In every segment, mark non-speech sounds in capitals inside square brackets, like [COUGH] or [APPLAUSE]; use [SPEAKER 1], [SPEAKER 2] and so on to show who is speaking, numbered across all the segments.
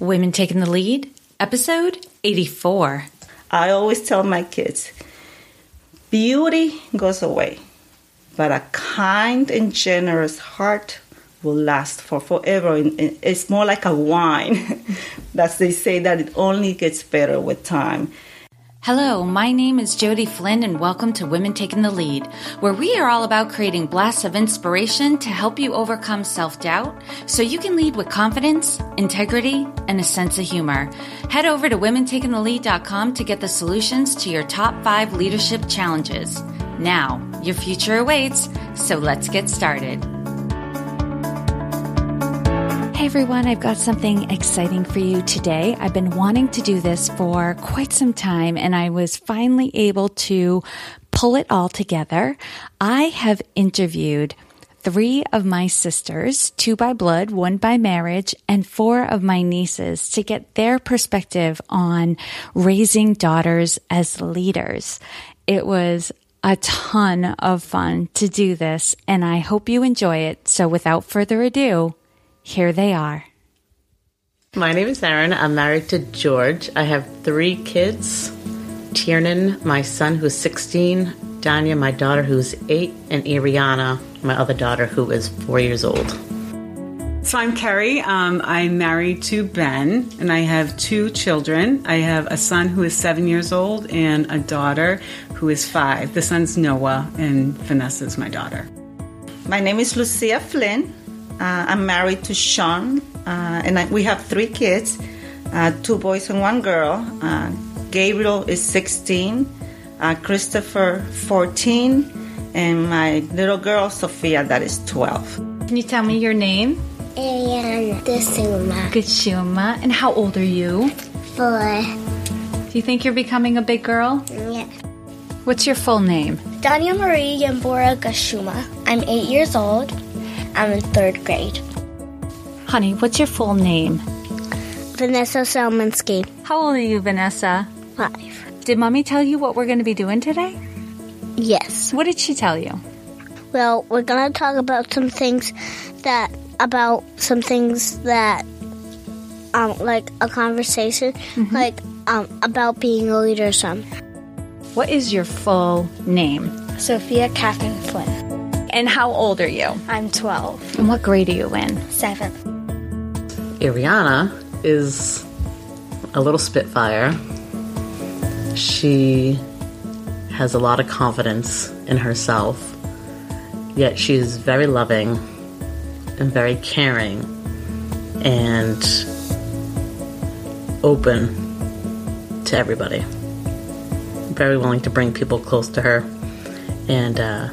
[SPEAKER 1] Women Taking the Lead, episode 84.
[SPEAKER 2] I always tell my kids beauty goes away, but a kind and generous heart will last for forever. It's more like a wine. [LAUGHS] That's they say that it only gets better with time.
[SPEAKER 1] Hello, my name is Jody Flynn, and welcome to Women Taking the Lead, where we are all about creating blasts of inspiration to help you overcome self doubt so you can lead with confidence, integrity, and a sense of humor. Head over to womentakingthelead.com to get the solutions to your top five leadership challenges. Now, your future awaits, so let's get started. Everyone, I've got something exciting for you today. I've been wanting to do this for quite some time and I was finally able to pull it all together. I have interviewed three of my sisters, two by blood, one by marriage, and four of my nieces to get their perspective on raising daughters as leaders. It was a ton of fun to do this and I hope you enjoy it. So without further ado, here they are.
[SPEAKER 3] My name is Erin. I'm married to George. I have three kids Tiernan, my son, who's 16, Danya, my daughter, who's 8, and Ariana, my other daughter, who is 4 years old.
[SPEAKER 4] So I'm Carrie. Um, I'm married to Ben, and I have two children. I have a son who is seven years old and a daughter who is five. The son's Noah, and Vanessa is my daughter.
[SPEAKER 2] My name is Lucia Flynn. Uh, I'm married to Sean, uh, and I, we have three kids uh, two boys and one girl. Uh, Gabriel is 16, uh, Christopher 14, and my little girl Sophia, that is 12.
[SPEAKER 1] Can you tell me your name?
[SPEAKER 5] Ariana Gashuma.
[SPEAKER 1] Gashuma. And how old are you?
[SPEAKER 5] Four.
[SPEAKER 1] Do you think you're becoming a big girl?
[SPEAKER 5] Yeah.
[SPEAKER 1] What's your full name?
[SPEAKER 5] Danya Marie Yambora Gashuma. I'm eight years old. I'm in third grade.
[SPEAKER 1] Honey, what's your full name?
[SPEAKER 5] Vanessa Salminsky.
[SPEAKER 1] How old are you, Vanessa?
[SPEAKER 5] Five.
[SPEAKER 1] Did mommy tell you what we're going to be doing today?
[SPEAKER 5] Yes.
[SPEAKER 1] What did she tell you?
[SPEAKER 5] Well, we're gonna talk about some things that about some things that um like a conversation like um about being a leader. Some
[SPEAKER 1] What is your full name?
[SPEAKER 5] Sophia Catherine Flynn.
[SPEAKER 1] And how old are you?
[SPEAKER 5] I'm 12.
[SPEAKER 1] And what grade are you in?
[SPEAKER 5] Seven.
[SPEAKER 3] Ariana is a little spitfire. She has a lot of confidence in herself, yet she is very loving and very caring and open to everybody. Very willing to bring people close to her and uh,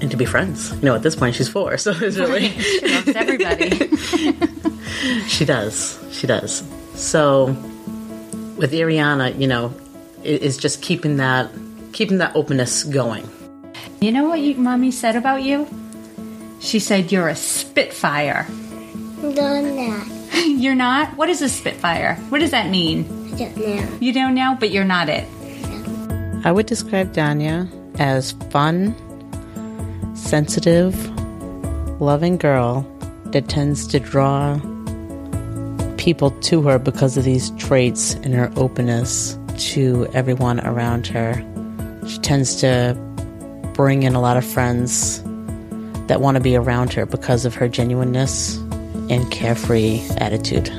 [SPEAKER 3] and to be friends. You know, at this point she's four, [LAUGHS] so it's really
[SPEAKER 1] She loves everybody. [LAUGHS]
[SPEAKER 3] she does. She does. So with Ariana, you know, it is just keeping that keeping that openness going.
[SPEAKER 1] you know what you, mommy said about you? She said you're a spitfire.
[SPEAKER 5] No, not. [LAUGHS]
[SPEAKER 1] You're not? What is a spitfire? What does that mean?
[SPEAKER 5] I don't know.
[SPEAKER 1] You don't know, but you're not it.
[SPEAKER 3] I would describe Danya as fun, sensitive, loving girl that tends to draw people to her because of these traits and her openness to everyone around her. She tends to bring in a lot of friends that want to be around her because of her genuineness and carefree attitude.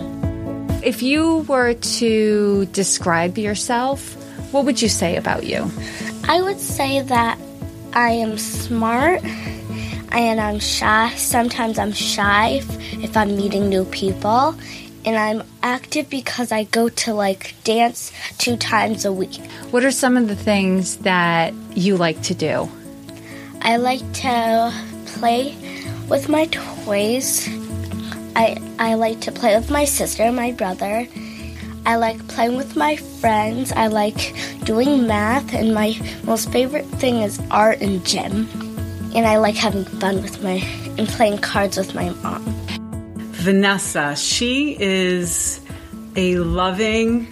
[SPEAKER 1] If you were to describe yourself, what would you say about you?
[SPEAKER 5] I would say that I am smart and I'm shy. Sometimes I'm shy if, if I'm meeting new people. And I'm active because I go to like dance two times a week.
[SPEAKER 1] What are some of the things that you like to do?
[SPEAKER 5] I like to play with my toys. I I like to play with my sister my brother. I like playing with my friends. I like doing math and my most favorite thing is art and gym. And I like having fun with my and playing cards with my mom.
[SPEAKER 4] Vanessa, she is a loving,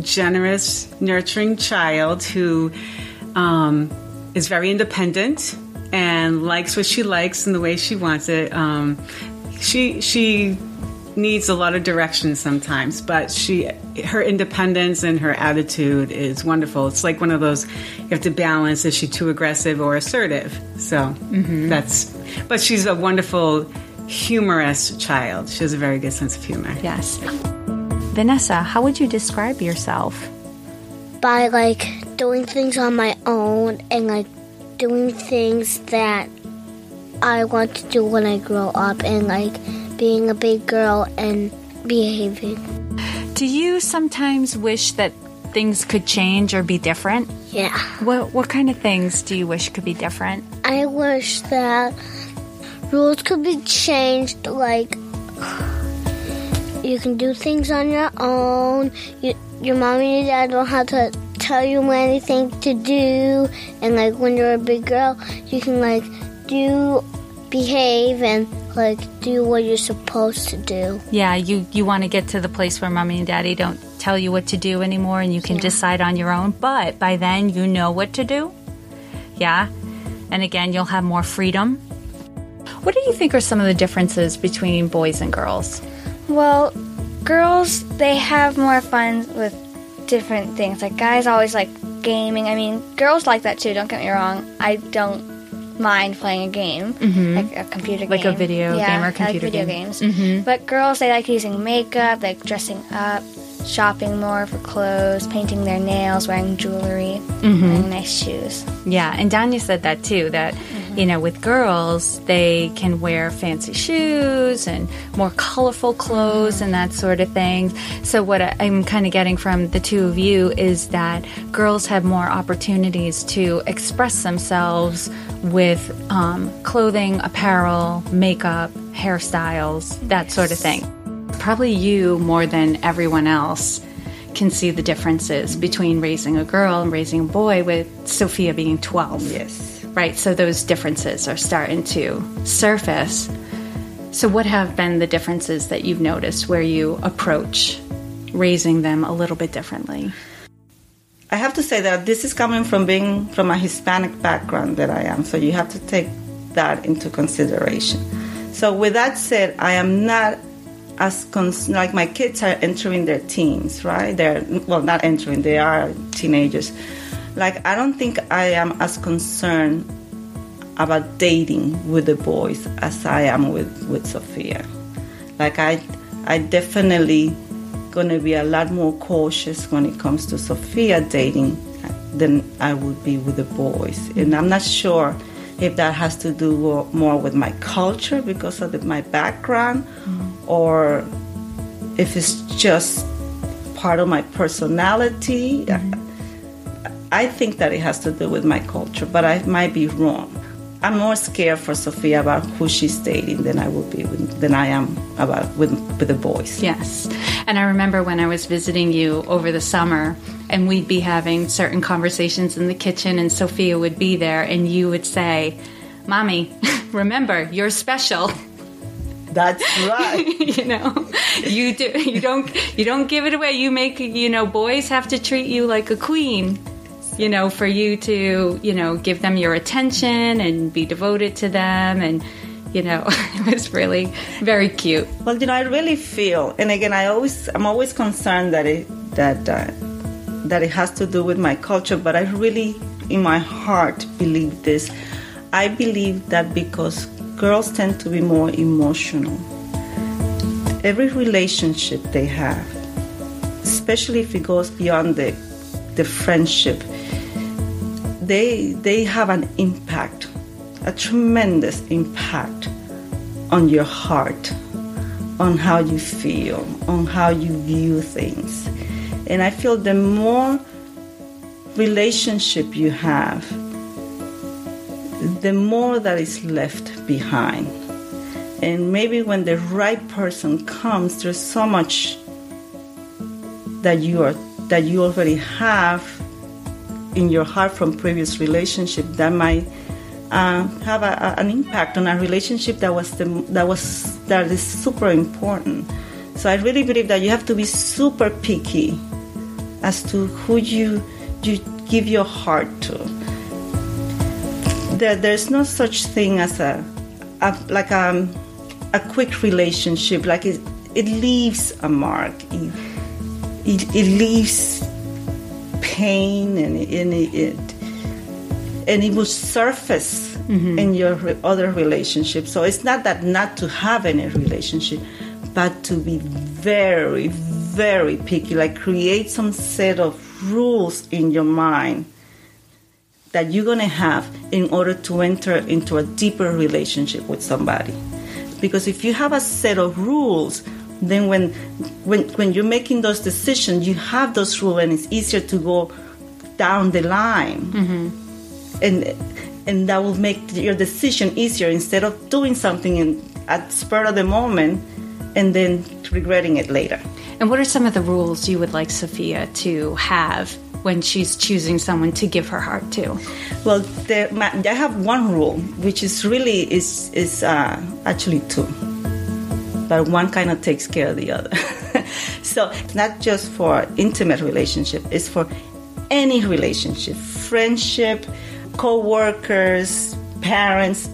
[SPEAKER 4] generous, nurturing child who um, is very independent and likes what she likes and the way she wants it. Um, she she needs a lot of direction sometimes, but she her independence and her attitude is wonderful. It's like one of those you have to balance is she too aggressive or assertive. So mm-hmm. that's but she's a wonderful humorous child. She has a very good sense of humor.
[SPEAKER 1] Yes. Vanessa, how would you describe yourself?
[SPEAKER 5] by like doing things on my own and like doing things that I want to do when I grow up and like being a big girl and behaving.
[SPEAKER 1] Do you sometimes wish that things could change or be different?
[SPEAKER 5] Yeah.
[SPEAKER 1] What what kind of things do you wish could be different?
[SPEAKER 5] I wish that rules could be changed like you can do things on your own. You, your mom and your dad don't have to tell you anything to do. And like when you're a big girl, you can like do, behave, and like do what you're supposed to do.
[SPEAKER 1] Yeah, you you want to get to the place where mommy and daddy don't tell you what to do anymore and you can decide on your own, but by then you know what to do. Yeah. And again, you'll have more freedom. What do you think are some of the differences between boys and girls?
[SPEAKER 6] Well, girls they have more fun with different things. Like guys always like gaming. I mean, girls like that too. Don't get me wrong. I don't mind playing a game, like a computer
[SPEAKER 1] Mm-hmm. Like a video
[SPEAKER 6] yeah,
[SPEAKER 1] game or
[SPEAKER 6] I like
[SPEAKER 1] computer
[SPEAKER 6] video
[SPEAKER 1] game. Mm-hmm.
[SPEAKER 6] games. But girls they like using makeup, like dressing up, shopping more for clothes, painting their nails, wearing jewelry,
[SPEAKER 1] Mm-hmm.
[SPEAKER 6] wearing nice shoes.
[SPEAKER 1] Yeah, and Danya said that too. That you know, with girls, they can wear fancy shoes and more colorful clothes and that sort of thing. So what I'm kind of getting from the two of you is that girls have more opportunities to express themselves with um, clothing, apparel, makeup, hairstyles, that sort of thing. Probably you more than everyone else can see the differences between raising a girl and raising a boy with Sophia being 12.
[SPEAKER 2] Yes.
[SPEAKER 1] Right, so those differences are starting to surface. So, what have been the differences that you've noticed where you approach raising them a little bit differently?
[SPEAKER 2] I have to say that this is coming from being from a Hispanic background that I am, so you have to take that into consideration. So, with that said, I am not as cons- like my kids are entering their teens, right? They're well, not entering; they are teenagers. Like I don't think I am as concerned about dating with the boys as I am with with Sophia. Like I, I definitely gonna be a lot more cautious when it comes to Sophia dating than I would be with the boys. And I'm not sure if that has to do more with my culture because of the, my background, mm-hmm. Or if it's just part of my personality. Mm-hmm. I think that it has to do with my culture, but I might be wrong. I'm more scared for Sophia about who she's dating than I would be with, than I am about with with the boys.
[SPEAKER 1] Yes. And I remember when I was visiting you over the summer, and we'd be having certain conversations in the kitchen, and Sophia would be there, and you would say, Mommy, [LAUGHS] remember, you're special. [LAUGHS]
[SPEAKER 2] That's [LAUGHS] right.
[SPEAKER 1] you know you do you don't you don't give it away you make you know boys have to treat you like a queen you know for you to you know give them your attention and be devoted to them and you know [LAUGHS] it was really very cute
[SPEAKER 2] well, you know, I really feel, and again, I always, I'm always concerned that it that uh, that it has to do with my culture, but I really, in my heart, believe this. I believe that because girls tend to be more emotional. Every relationship they have, especially if it goes beyond the the friendship, they they have an impact, a tremendous impact on your heart, on how you feel, on how you view things. And I feel the more relationship you have, the more that is left behind. And maybe when the right person comes, there's so much that you are that you already have in your heart from previous relationship that might uh, have a, a- an impact on a relationship that was the, that was that is super important. So I really believe that you have to be super picky as to who you you give your heart to. There, there's no such thing as a, a like um, a quick relationship. Like it, it leaves a mark. It, it, it leaves pain and, and it, it and it will surface in your re- other relationships. So it's not that not to have any relationship, but to be very, very picky. Like create some set of rules in your mind that you're gonna have in order to enter into a deeper relationship with somebody. Because if you have a set of rules, then when when when you're making those decisions, you have those rules, and it's easier to go down the line mm-hmm. and and that will make your decision easier instead of doing something in, at spur of the moment and then regretting it later.
[SPEAKER 1] And what are some of the rules you would like Sophia to have when she's choosing someone to give her heart to?
[SPEAKER 2] Well, there, my, I have one rule, which is really is is uh, actually two, but one kind of takes care of the other. [LAUGHS] so not just for intimate relationship; it's for any relationship, friendship, co-workers, parents.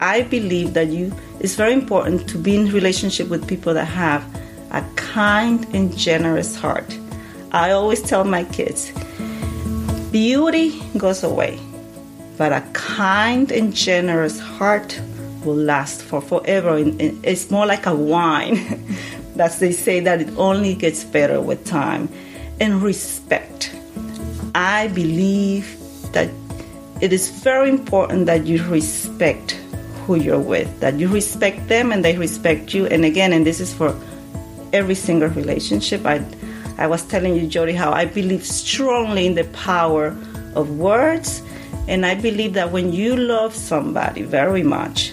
[SPEAKER 2] I believe that you it's very important to be in relationship with people that have a kind and generous heart. I always tell my kids, beauty goes away, but a kind and generous heart will last for forever. It's more like a wine. [LAUGHS] That's they say that it only gets better with time. And respect. I believe that it is very important that you respect who you're with, that you respect them and they respect you. And again, and this is for every single relationship. I, I was telling you, Jody, how I believe strongly in the power of words. And I believe that when you love somebody very much,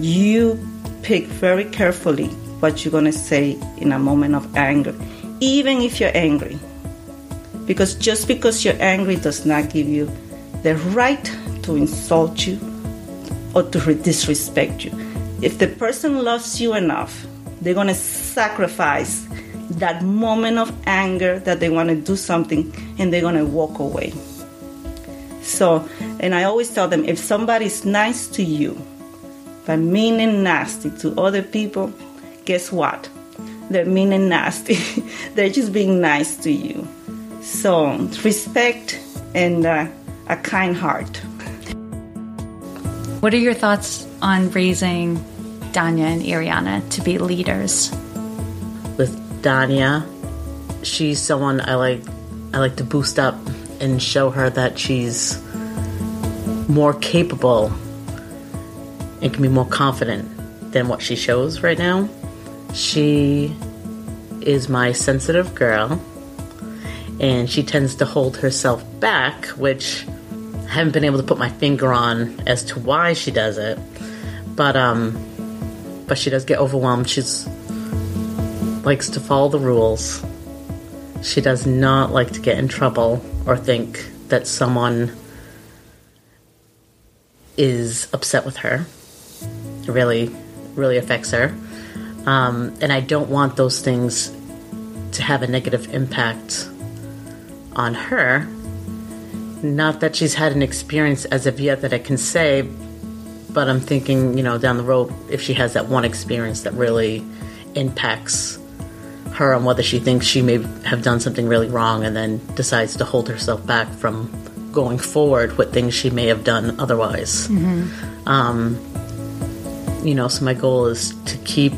[SPEAKER 2] you pick very carefully what you're going to say in a moment of anger, even if you're angry. Because just because you're angry does not give you the right to insult you or to disrespect you. If the person loves you enough, they're going to sacrifice that moment of anger that they want to do something and they're going to walk away. So, and I always tell them if somebody's nice to you, but mean and nasty to other people, guess what? They're mean and nasty. [LAUGHS] They're just being nice to you. So, respect and uh, a kind heart.
[SPEAKER 1] What are your thoughts on raising Danya and Ariana to be leaders?
[SPEAKER 3] with Danya, she's someone I like I like to boost up and show her that she's more capable and can be more confident than what she shows right now. She is my sensitive girl and she tends to hold herself back, which I haven't been able to put my finger on as to why she does it. But um but she does get overwhelmed. She's likes to follow the rules. She does not like to get in trouble or think that someone is upset with her. It really, really affects her. Um, and I don't want those things to have a negative impact on her. Not that she's had an experience as of yet that I can say, but I'm thinking, you know, down the road, if she has that one experience that really impacts her on whether she thinks she may have done something really wrong and then decides to hold herself back from going forward with things she may have done otherwise. Um, you know, so my goal is to keep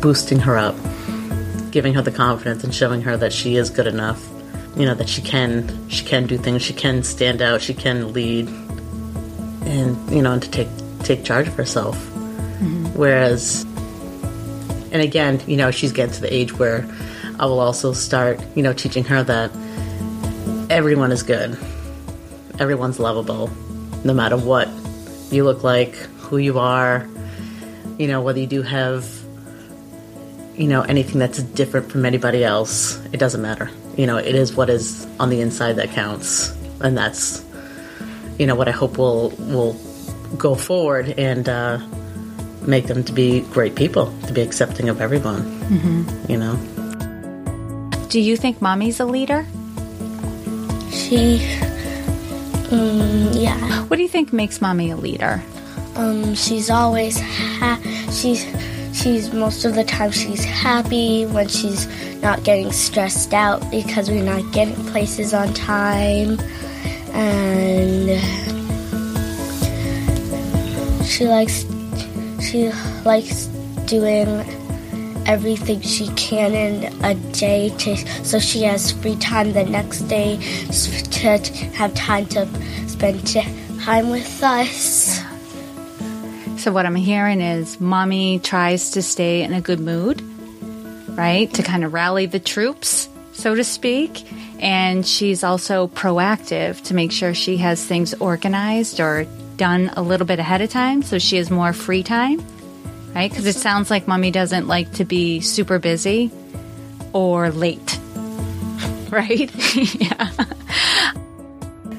[SPEAKER 3] boosting her up, giving her the confidence and showing her that she is good enough. You know that she can she can do things, she can stand out, she can lead, and you know, and to take take charge of herself. Whereas and again, you know, she's getting to the age where I will also start, you know, teaching her that everyone is good. Everyone's lovable, no matter what you look like, who you are, you know, whether you do have, you know, anything that's different from anybody else, it doesn't matter. You know, it is what is on the inside that counts. And that's, you know, what I hope will will go forward and uh, make them to be great people, to be accepting of everyone. You know,
[SPEAKER 1] Do you think mommy's a leader?
[SPEAKER 5] She, um, yeah.
[SPEAKER 1] What do you think makes mommy a leader?
[SPEAKER 5] Um, she's always ha- she's she's most of the time she's happy when she's not getting stressed out because we're not getting places on time and she likes she likes doing everything she can in a day to so she has free time the next day to have time to spend time with us.
[SPEAKER 1] So, what I'm hearing is mommy tries to stay in a good mood, right? To kind of rally the troops, so to speak. And she's also proactive to make sure she has things organized or done a little bit ahead of time so she has more free time, right? Because it sounds like mommy doesn't like to be super busy or late, [LAUGHS] right? [LAUGHS] yeah.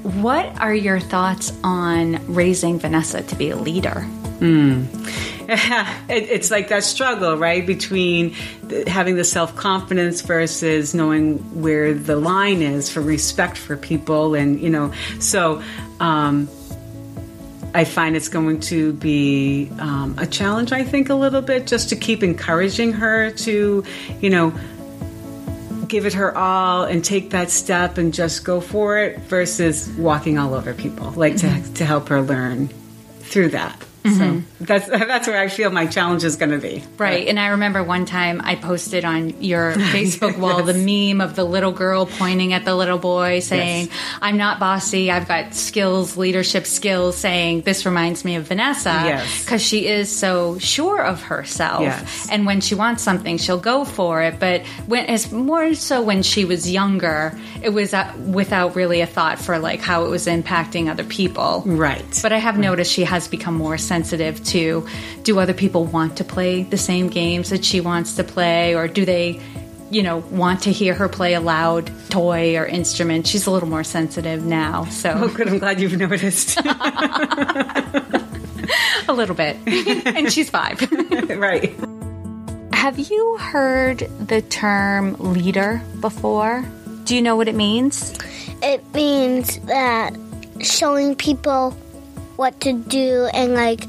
[SPEAKER 1] What are your thoughts on raising Vanessa to be a leader?
[SPEAKER 4] Mm. [LAUGHS] it, it's like that struggle, right, between the, having the self confidence versus knowing where the line is for respect for people, and you know, so. Um, I find it's going to be um, a challenge, I think, a little bit, just to keep encouraging her to, you know, give it her all and take that step and just go for it versus walking all over people, like mm-hmm. to, to help her learn through that. Mm-hmm. So that's that's where I feel my challenge is going to be.
[SPEAKER 1] Right. And I remember one time I posted on your [LAUGHS] Facebook wall yes. the meme of the little girl pointing at the little boy saying, yes. "I'm not bossy. I've got skills, leadership skills." Saying, "This reminds me of Vanessa
[SPEAKER 4] yes.
[SPEAKER 1] because she is so sure of herself,
[SPEAKER 4] yes.
[SPEAKER 1] and when she wants something, she'll go for it." But when it's more so when she was younger, it was uh, without really a thought for like how it was impacting other people.
[SPEAKER 4] Right.
[SPEAKER 1] But I have
[SPEAKER 4] right.
[SPEAKER 1] noticed she has become more sensitive to do other people want to play the same games that she wants to play? Or do they you know want to hear her play a loud toy or instrument? She's a little more sensitive now so.
[SPEAKER 4] Oh good. I'm glad you've noticed. [LAUGHS] [LAUGHS]
[SPEAKER 1] A little bit. And she's five. [LAUGHS]
[SPEAKER 4] Right.
[SPEAKER 1] Have you heard the term leader before? Do you know what it means?
[SPEAKER 5] It means that showing people what to do and like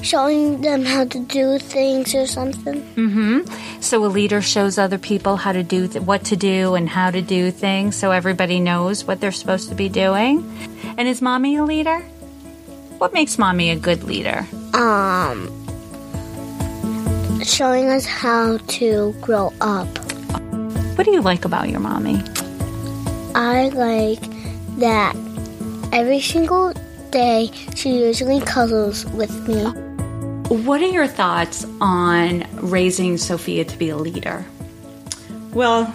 [SPEAKER 5] showing them how to do things or something.
[SPEAKER 1] Mm-hmm. So a leader shows other people how to do th- what to do and how to do things, so everybody knows what they're supposed to be doing. And is mommy a leader? What makes mommy a good leader?
[SPEAKER 5] Um, showing us how to grow up.
[SPEAKER 1] What do you like about your mommy?
[SPEAKER 5] I like that every single day, she usually cuddles with me.
[SPEAKER 1] What are your thoughts on raising Sophia to be a leader?
[SPEAKER 2] Well,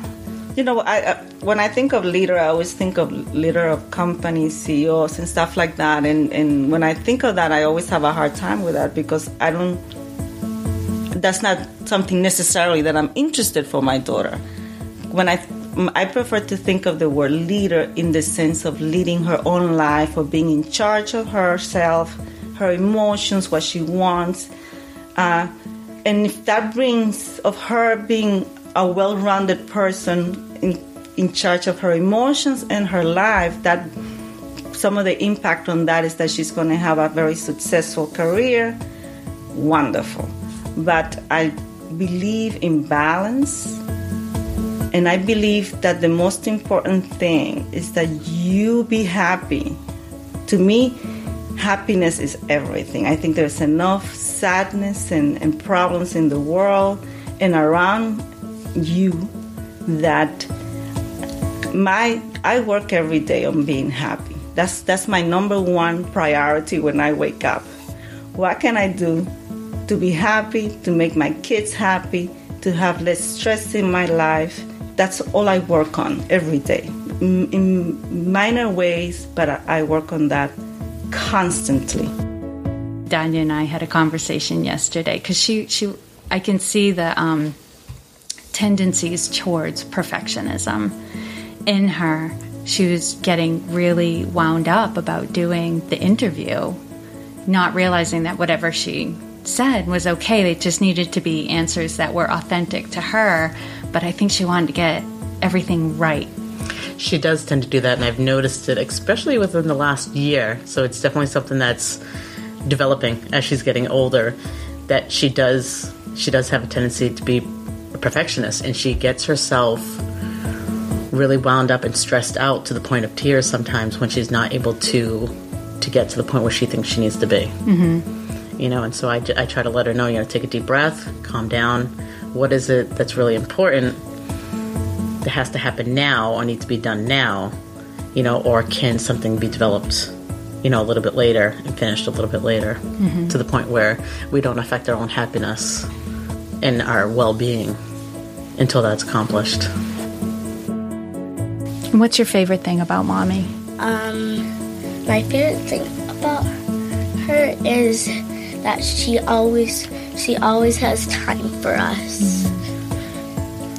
[SPEAKER 2] you know, I, uh, when I think of leader, I always think of leader of companies, CEOs, and stuff like that. And, and when I think of that, I always have a hard time with that because I don't. That's not something necessarily that I'm interested for my daughter. When I I prefer to think of the word leader in the sense of leading her own life or being in charge of herself, her emotions, what she wants. Uh, and if that brings of her being a well-rounded person in, in charge of her emotions and her life, that some of the impact on that is that she's going to have a very successful career. Wonderful. But I believe in balance and I believe that the most important thing is that you be happy. To me, happiness is everything. I think there's enough sadness and, and problems in the world and around you that my I work every day on being happy. That's that's my number one priority when I wake up. What can I do to be happy, to make my kids happy, to have less stress in my life? That's all I work on every day in minor ways, but I work on that constantly.
[SPEAKER 1] Danya and I had a conversation yesterday because she, she, I can see the um, tendencies towards perfectionism in her. She was getting really wound up about doing the interview, not realizing that whatever she said was okay. They just needed to be answers that were authentic to her but I think she wanted to get everything right.
[SPEAKER 3] She does tend to do that, and I've noticed it, especially within the last year. So it's definitely something that's developing as she's getting older. That she does, she does have a tendency to be a perfectionist, and she gets herself really wound up and stressed out to the point of tears sometimes when she's not able to to get to the point where she thinks she needs to be. Mm-hmm. You know, and so I, I try to let her know, you know, take a deep breath, calm down. What is it that's really important that has to happen now or needs to be done now? You know, or can something be developed, you know, a little bit later and finished a little bit later to the point where we don't affect our own happiness and our well being until that's accomplished.
[SPEAKER 1] What's your favorite thing about mommy?
[SPEAKER 5] Um, my favorite thing about her is that she always she always has time for us.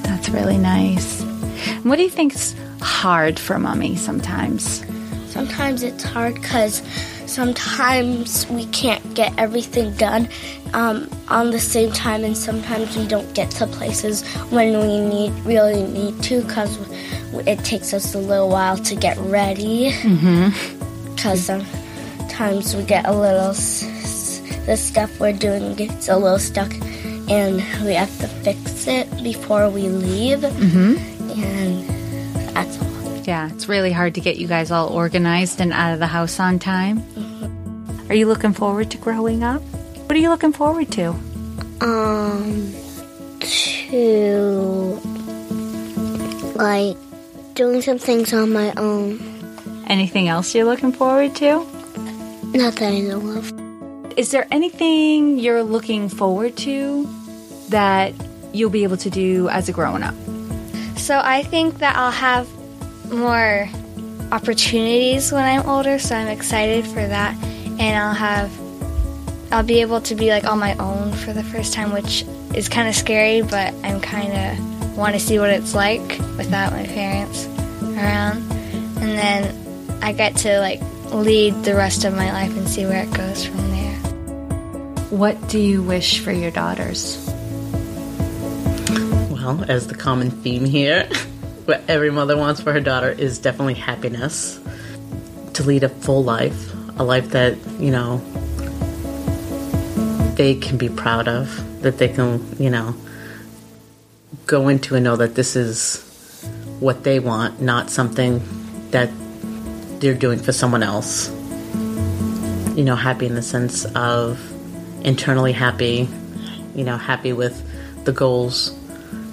[SPEAKER 1] That's really nice. And what do you think's hard for mommy sometimes?
[SPEAKER 5] Sometimes it's hard because sometimes we can't get everything done um, on the same time, and sometimes we don't get to places when we need really need to because it takes us a little while to get ready. [LAUGHS] Because sometimes we get a little the stuff we're doing gets a little stuck, and we have to fix it before we leave. Mm-hmm. And that's all.
[SPEAKER 1] Yeah, it's really hard to get you guys all organized and out of the house on time. Are you looking forward to growing up? What are you looking forward to?
[SPEAKER 7] Um, to like doing some things on my own.
[SPEAKER 1] Anything else you're looking forward to?
[SPEAKER 7] Not that I know of.
[SPEAKER 1] Is there anything you're looking forward to that you'll be able to do as a grown up?
[SPEAKER 6] So I think that I'll have more opportunities when I'm older, so I'm excited for that. And I'll have I'll be able to be like on my own for the first time, which is kind of scary, but I'm kind of want to see what it's like without my parents around. And then I get to like lead the rest of my life and see where it goes from there.
[SPEAKER 1] What do you wish for your daughters?
[SPEAKER 3] Well, as the common theme here, what every mother wants for her daughter is definitely happiness. To lead a full life, a life that, you know, they can be proud of, that they can, you know, go into and know that this is what they want, not something that they're doing for someone else. You know, happy in the sense of internally happy, you know, happy with the goals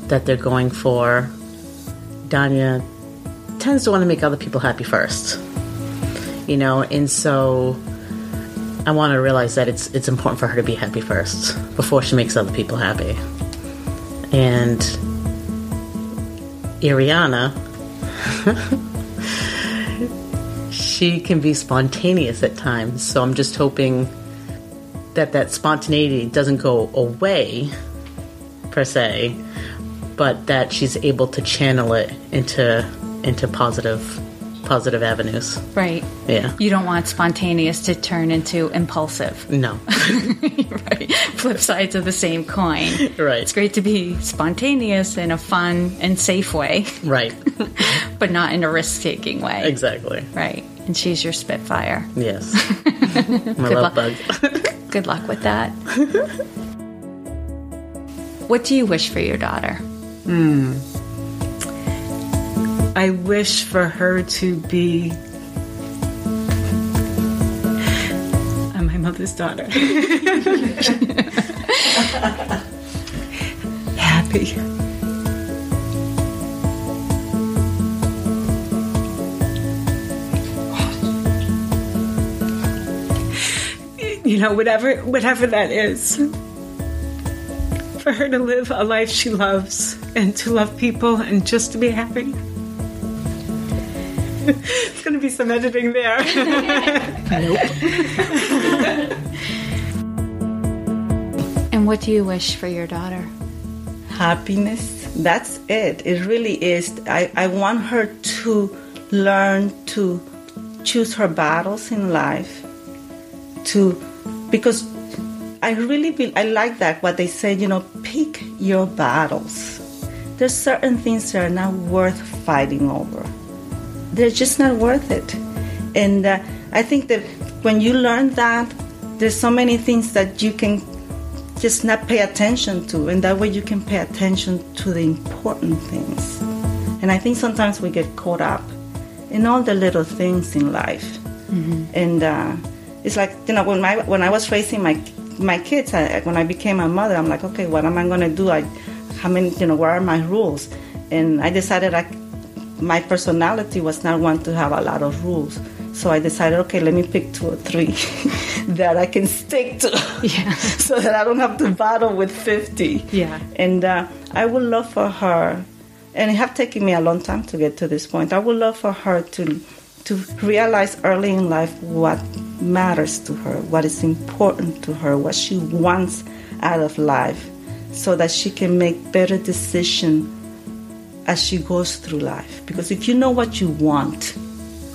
[SPEAKER 3] that they're going for. Danya tends to want to make other people happy first. You know, and so I want to realize that it's it's important for her to be happy first before she makes other people happy. And Ariana [LAUGHS] she can be spontaneous at times, so I'm just hoping that that spontaneity doesn't go away per se, but that she's able to channel it into into positive positive avenues.
[SPEAKER 1] Right.
[SPEAKER 3] Yeah.
[SPEAKER 1] You don't want spontaneous to turn into impulsive.
[SPEAKER 3] No. [LAUGHS]
[SPEAKER 1] right. Flip sides of the same coin.
[SPEAKER 3] Right.
[SPEAKER 1] It's great to be spontaneous in a fun and safe way,
[SPEAKER 3] right. [LAUGHS]
[SPEAKER 1] but not in a risk taking way.
[SPEAKER 3] exactly.
[SPEAKER 1] Right. And she's your Spitfire.
[SPEAKER 3] Yes. [LAUGHS] My love bug.
[SPEAKER 1] Good luck with that. [LAUGHS] what do you wish for your daughter? Hmm.
[SPEAKER 4] I wish for her to be uh, my mother's daughter. [LAUGHS] [LAUGHS] Happy. You know, whatever whatever that is. For her to live a life she loves and to love people and just to be happy. It's going to be some editing there.
[SPEAKER 1] And what do you wish for your daughter?
[SPEAKER 2] happiness that's it it really is I, I want her to learn to choose her battles in life to because i really be, i like that what they say you know pick your battles. There's certain things that are not worth fighting over. They're just not worth it. And uh, i think that when you learn that there's so many things that you can just not pay attention to, and that way you can pay attention to the important things. And I think sometimes we get caught up in all the little things in life, and uh, it's like you know when my when I was raising my my kids, I, when I became a mother, I'm like, okay, what am I going to do? I, how many, you know, what are my rules? And I decided I, my personality was not one to have a lot of rules. So I decided, okay, let me pick two or three [LAUGHS] that I can stick to,
[SPEAKER 1] Yeah. [LAUGHS]
[SPEAKER 2] so that I don't have to battle with fifty.
[SPEAKER 1] Yeah.
[SPEAKER 2] And uh, I would love for her, and it have taken me a long time to get to this point. I would love for her to to realize early in life what matters to her, what is important to her, what she wants out of life, so that she can make better decisions as she goes through life. Because if you know what you want,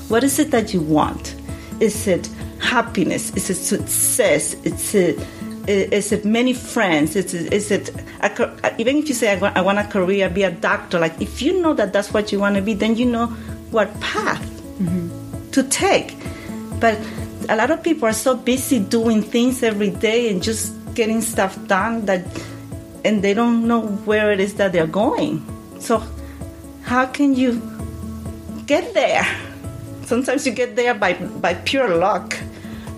[SPEAKER 2] what is it that you want? Is it happiness? Is it success? Is It's is it many friends? Is it, is it a, even if you say I want, I want a career, be a doctor? Like if you know that that's what you want to be, then you know what path to take. But a lot of people are so busy doing things every day and just getting stuff done that, and they don't know where it is that they're going. So how can you get there? [LAUGHS] Sometimes you get there by, by pure luck.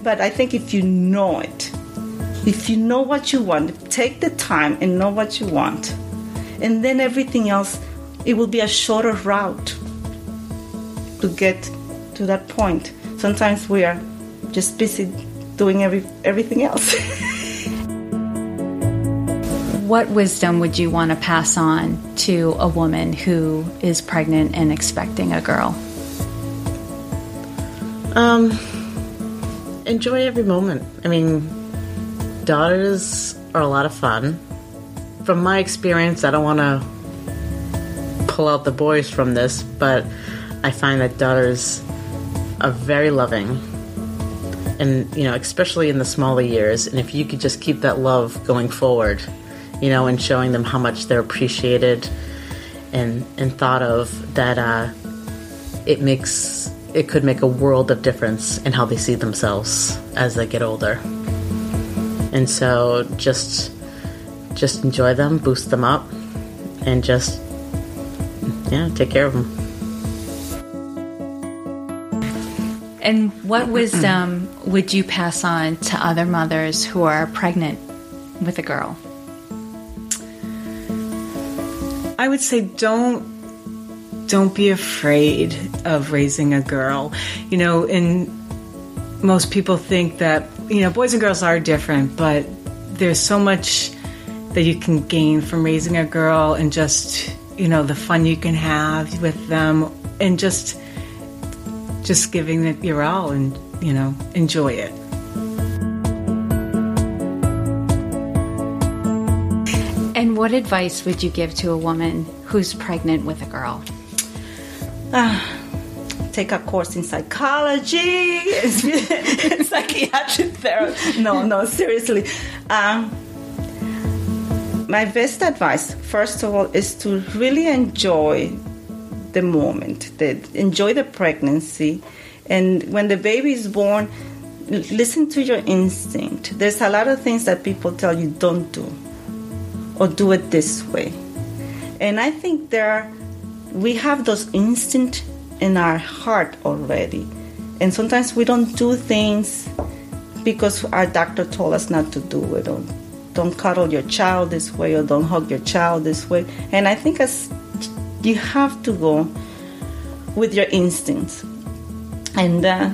[SPEAKER 2] But I think if you know it, if you know what you want, take the time and know what you want. And then everything else, it will be a shorter route to get to that point. Sometimes we are just busy doing every, everything else. [LAUGHS]
[SPEAKER 1] What wisdom would you want to pass on to a woman who is pregnant and expecting a girl?
[SPEAKER 3] Um, enjoy every moment. I mean, daughters are a lot of fun. From my experience, I don't want to pull out the boys from this, but I find that daughters are very loving. And, you know, especially in the smaller years. And if you could just keep that love going forward, you know, and showing them how much they're appreciated and, and thought of, that uh, it makes it could make a world of difference in how they see themselves as they get older. And so just just enjoy them, boost them up, and just yeah, take care of them.
[SPEAKER 1] And what wisdom would you pass on to other mothers who are pregnant with a girl?
[SPEAKER 4] I would say don't don't be afraid of raising a girl. You know, and most people think that you know boys and girls are different, but there's so much that you can gain from raising a girl and just you know the fun you can have with them and just just giving it your all and you know enjoy it.
[SPEAKER 1] And what advice would you give to a woman who's pregnant with a girl?
[SPEAKER 2] Take a course in psychology, [LAUGHS] psychiatric therapy. No, no, seriously. Um, my best advice, first of all, is to really enjoy the moment, the, enjoy the pregnancy. And when the baby is born, listen to your instinct. There's a lot of things that people tell you don't do or do it this way. And I think there are, we have those instinct in our heart already. And sometimes we don't do things because our doctor told us not to do it or don't cuddle your child this way or don't hug your child this way. And I think as you have to go with your instincts and uh,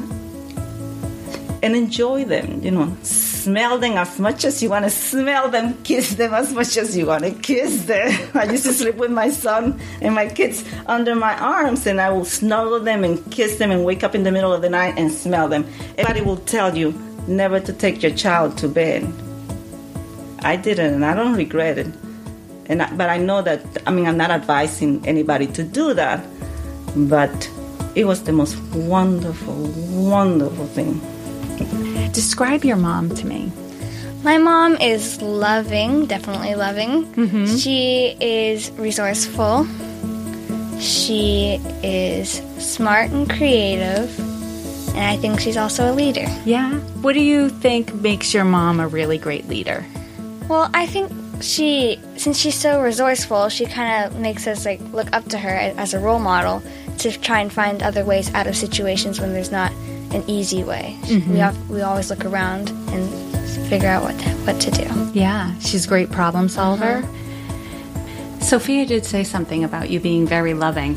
[SPEAKER 2] and enjoy them. You know, smell them as much as you want to smell them, kiss them as much as you want to kiss them. [LAUGHS] I used to sleep with my son and my kids under my arms, and I will snuggle them and kiss them and wake up in the middle of the night and smell them. Everybody will tell you never to take your child to bed. I didn't, and I don't regret it. And I, but I know that I mean I'm not advising anybody to do that, but it was the most wonderful, wonderful thing.
[SPEAKER 1] Describe your mom to me.
[SPEAKER 6] My mom is loving, definitely loving.
[SPEAKER 1] Mm-hmm.
[SPEAKER 6] She is resourceful. She is smart and creative. And I think she's also a leader.
[SPEAKER 1] Yeah. What do you think makes your mom a really great leader?
[SPEAKER 6] Well, I think she, since she's so resourceful, she kind of makes us like look up to her as a role model to try and find other ways out of situations when there's not an easy way.
[SPEAKER 1] Mm-hmm.
[SPEAKER 6] We have, we always look around and figure out what to, what to do.
[SPEAKER 1] Yeah, she's a great problem solver. Sophia did say something about you being very loving.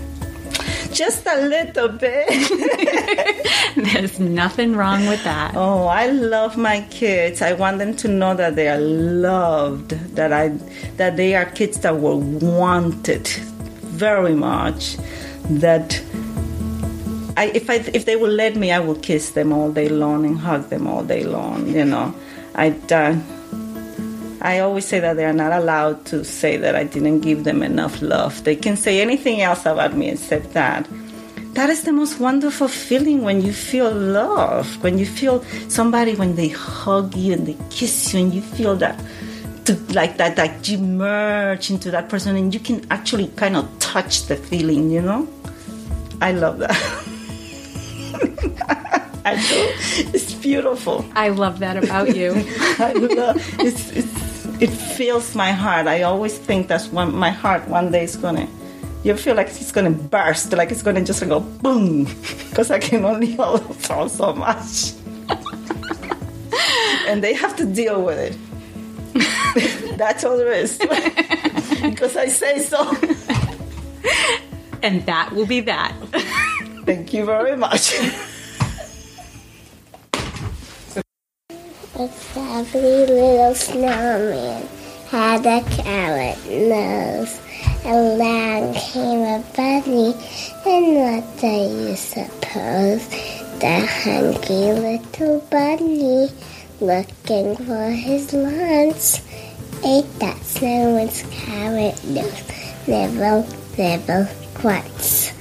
[SPEAKER 2] Just a little bit. [LAUGHS]
[SPEAKER 1] There's nothing wrong with that.
[SPEAKER 2] Oh, I love my kids. I want them to know that they are loved, that I that they are kids that were wanted very much. That I if I if they will let me, I will kiss them all day long and hug them all day long. You know, I. Uh, I always say that they are not allowed to say that I didn't give them enough love. They can say anything else about me except that. That is the most wonderful feeling when you feel love, when you feel somebody when they hug you and they kiss you and you feel that to like that like you merge into that person and you can actually kind of touch the feeling, you know? I love that. [LAUGHS] I do. It's beautiful.
[SPEAKER 1] I love that about you. [LAUGHS]
[SPEAKER 2] I love it's, it's it fills my heart. I always think that's when my heart one day is gonna. You feel like it's gonna burst, like it's gonna just go boom, [LAUGHS] because I can only [LAUGHS] hold so so much, [LAUGHS] and they have to deal with it. that's all there is, because I say so.
[SPEAKER 1] and that will be that.
[SPEAKER 2] Thank you very much.
[SPEAKER 7] Lovely little snowman had a carrot nose. Along came a bunny, and what do you suppose? The hungry little bunny, looking for his lunch, ate that snowman's carrot nose. Nibble, nibble, crunch.